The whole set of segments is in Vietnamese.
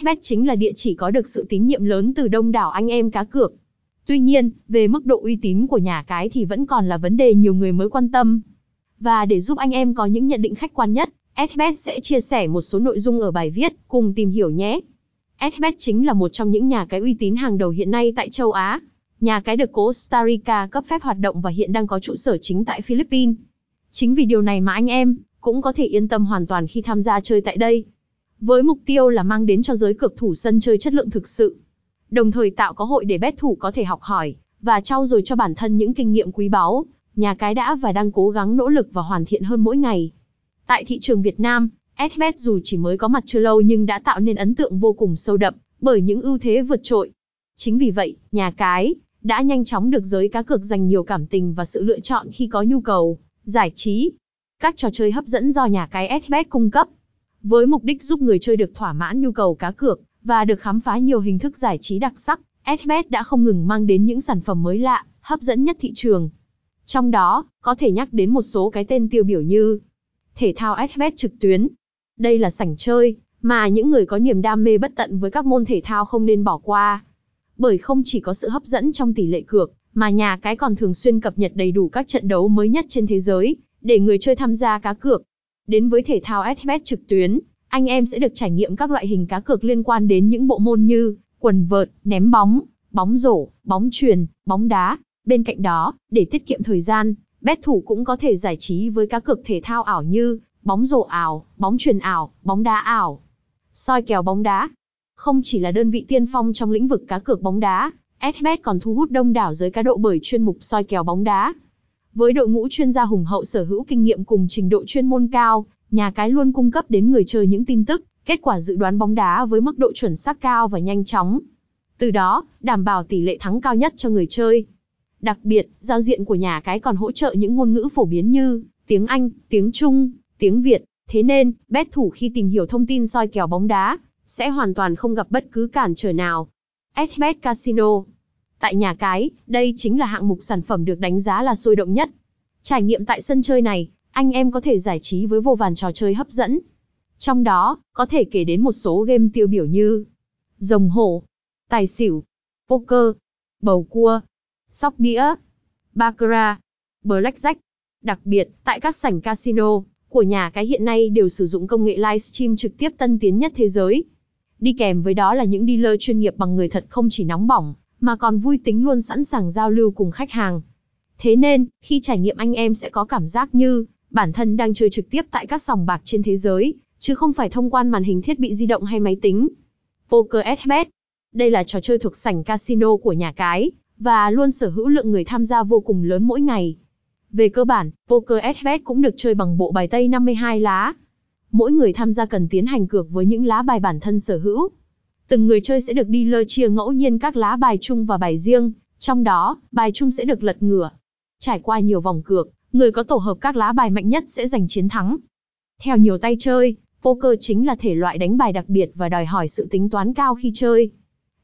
Sbet chính là địa chỉ có được sự tín nhiệm lớn từ đông đảo anh em cá cược. Tuy nhiên, về mức độ uy tín của nhà cái thì vẫn còn là vấn đề nhiều người mới quan tâm. Và để giúp anh em có những nhận định khách quan nhất, Sbet sẽ chia sẻ một số nội dung ở bài viết, cùng tìm hiểu nhé. Sbet chính là một trong những nhà cái uy tín hàng đầu hiện nay tại châu Á. Nhà cái được Costa Rica cấp phép hoạt động và hiện đang có trụ sở chính tại Philippines. Chính vì điều này mà anh em cũng có thể yên tâm hoàn toàn khi tham gia chơi tại đây. Với mục tiêu là mang đến cho giới cược thủ sân chơi chất lượng thực sự, đồng thời tạo có hội để bet thủ có thể học hỏi và trau dồi cho bản thân những kinh nghiệm quý báu, nhà cái đã và đang cố gắng nỗ lực và hoàn thiện hơn mỗi ngày. Tại thị trường Việt Nam, Sbet dù chỉ mới có mặt chưa lâu nhưng đã tạo nên ấn tượng vô cùng sâu đậm bởi những ưu thế vượt trội. Chính vì vậy, nhà cái đã nhanh chóng được giới cá cược dành nhiều cảm tình và sự lựa chọn khi có nhu cầu giải trí. Các trò chơi hấp dẫn do nhà cái Sbet cung cấp với mục đích giúp người chơi được thỏa mãn nhu cầu cá cược và được khám phá nhiều hình thức giải trí đặc sắc. Sbet đã không ngừng mang đến những sản phẩm mới lạ, hấp dẫn nhất thị trường. Trong đó, có thể nhắc đến một số cái tên tiêu biểu như thể thao Sbet trực tuyến. Đây là sảnh chơi mà những người có niềm đam mê bất tận với các môn thể thao không nên bỏ qua. Bởi không chỉ có sự hấp dẫn trong tỷ lệ cược, mà nhà cái còn thường xuyên cập nhật đầy đủ các trận đấu mới nhất trên thế giới, để người chơi tham gia cá cược. Đến với thể thao SBet trực tuyến, anh em sẽ được trải nghiệm các loại hình cá cược liên quan đến những bộ môn như quần vợt, ném bóng, bóng rổ, bóng truyền, bóng đá. Bên cạnh đó, để tiết kiệm thời gian, bet thủ cũng có thể giải trí với cá cược thể thao ảo như bóng rổ ảo, bóng truyền ảo, bóng đá ảo, soi kèo bóng đá. Không chỉ là đơn vị tiên phong trong lĩnh vực cá cược bóng đá, SBet còn thu hút đông đảo giới cá độ bởi chuyên mục soi kèo bóng đá. Với đội ngũ chuyên gia hùng hậu sở hữu kinh nghiệm cùng trình độ chuyên môn cao, nhà cái luôn cung cấp đến người chơi những tin tức, kết quả dự đoán bóng đá với mức độ chuẩn xác cao và nhanh chóng. Từ đó, đảm bảo tỷ lệ thắng cao nhất cho người chơi. Đặc biệt, giao diện của nhà cái còn hỗ trợ những ngôn ngữ phổ biến như tiếng Anh, tiếng Trung, tiếng Việt. Thế nên, bet thủ khi tìm hiểu thông tin soi kèo bóng đá, sẽ hoàn toàn không gặp bất cứ cản trở nào. SBet Casino Tại nhà cái, đây chính là hạng mục sản phẩm được đánh giá là sôi động nhất. Trải nghiệm tại sân chơi này, anh em có thể giải trí với vô vàn trò chơi hấp dẫn. Trong đó, có thể kể đến một số game tiêu biểu như rồng hổ, tài xỉu, poker, bầu cua, sóc đĩa, baccarat, blackjack. Đặc biệt, tại các sảnh casino của nhà cái hiện nay đều sử dụng công nghệ livestream trực tiếp tân tiến nhất thế giới. Đi kèm với đó là những dealer chuyên nghiệp bằng người thật không chỉ nóng bỏng, mà còn vui tính luôn sẵn sàng giao lưu cùng khách hàng. Thế nên, khi trải nghiệm anh em sẽ có cảm giác như bản thân đang chơi trực tiếp tại các sòng bạc trên thế giới, chứ không phải thông qua màn hình thiết bị di động hay máy tính. Poker SBet Đây là trò chơi thuộc sảnh casino của nhà cái, và luôn sở hữu lượng người tham gia vô cùng lớn mỗi ngày. Về cơ bản, Poker SBet cũng được chơi bằng bộ bài tây 52 lá. Mỗi người tham gia cần tiến hành cược với những lá bài bản thân sở hữu. Từng người chơi sẽ được đi lơ chia ngẫu nhiên các lá bài chung và bài riêng, trong đó, bài chung sẽ được lật ngửa. Trải qua nhiều vòng cược, người có tổ hợp các lá bài mạnh nhất sẽ giành chiến thắng. Theo nhiều tay chơi, poker chính là thể loại đánh bài đặc biệt và đòi hỏi sự tính toán cao khi chơi.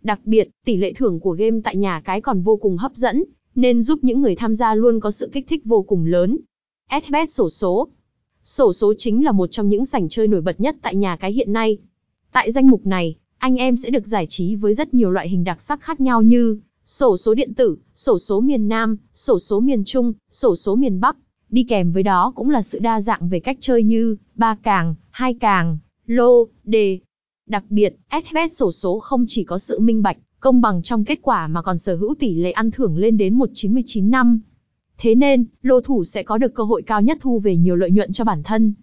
Đặc biệt, tỷ lệ thưởng của game tại nhà cái còn vô cùng hấp dẫn, nên giúp những người tham gia luôn có sự kích thích vô cùng lớn. Sbet sổ số Sổ số chính là một trong những sảnh chơi nổi bật nhất tại nhà cái hiện nay. Tại danh mục này, anh em sẽ được giải trí với rất nhiều loại hình đặc sắc khác nhau như sổ số điện tử, sổ số miền Nam, sổ số miền Trung, sổ số miền Bắc. Đi kèm với đó cũng là sự đa dạng về cách chơi như ba càng, hai càng, lô, đề. Đặc biệt, SBet sổ số không chỉ có sự minh bạch, công bằng trong kết quả mà còn sở hữu tỷ lệ ăn thưởng lên đến 199 năm. Thế nên, lô thủ sẽ có được cơ hội cao nhất thu về nhiều lợi nhuận cho bản thân.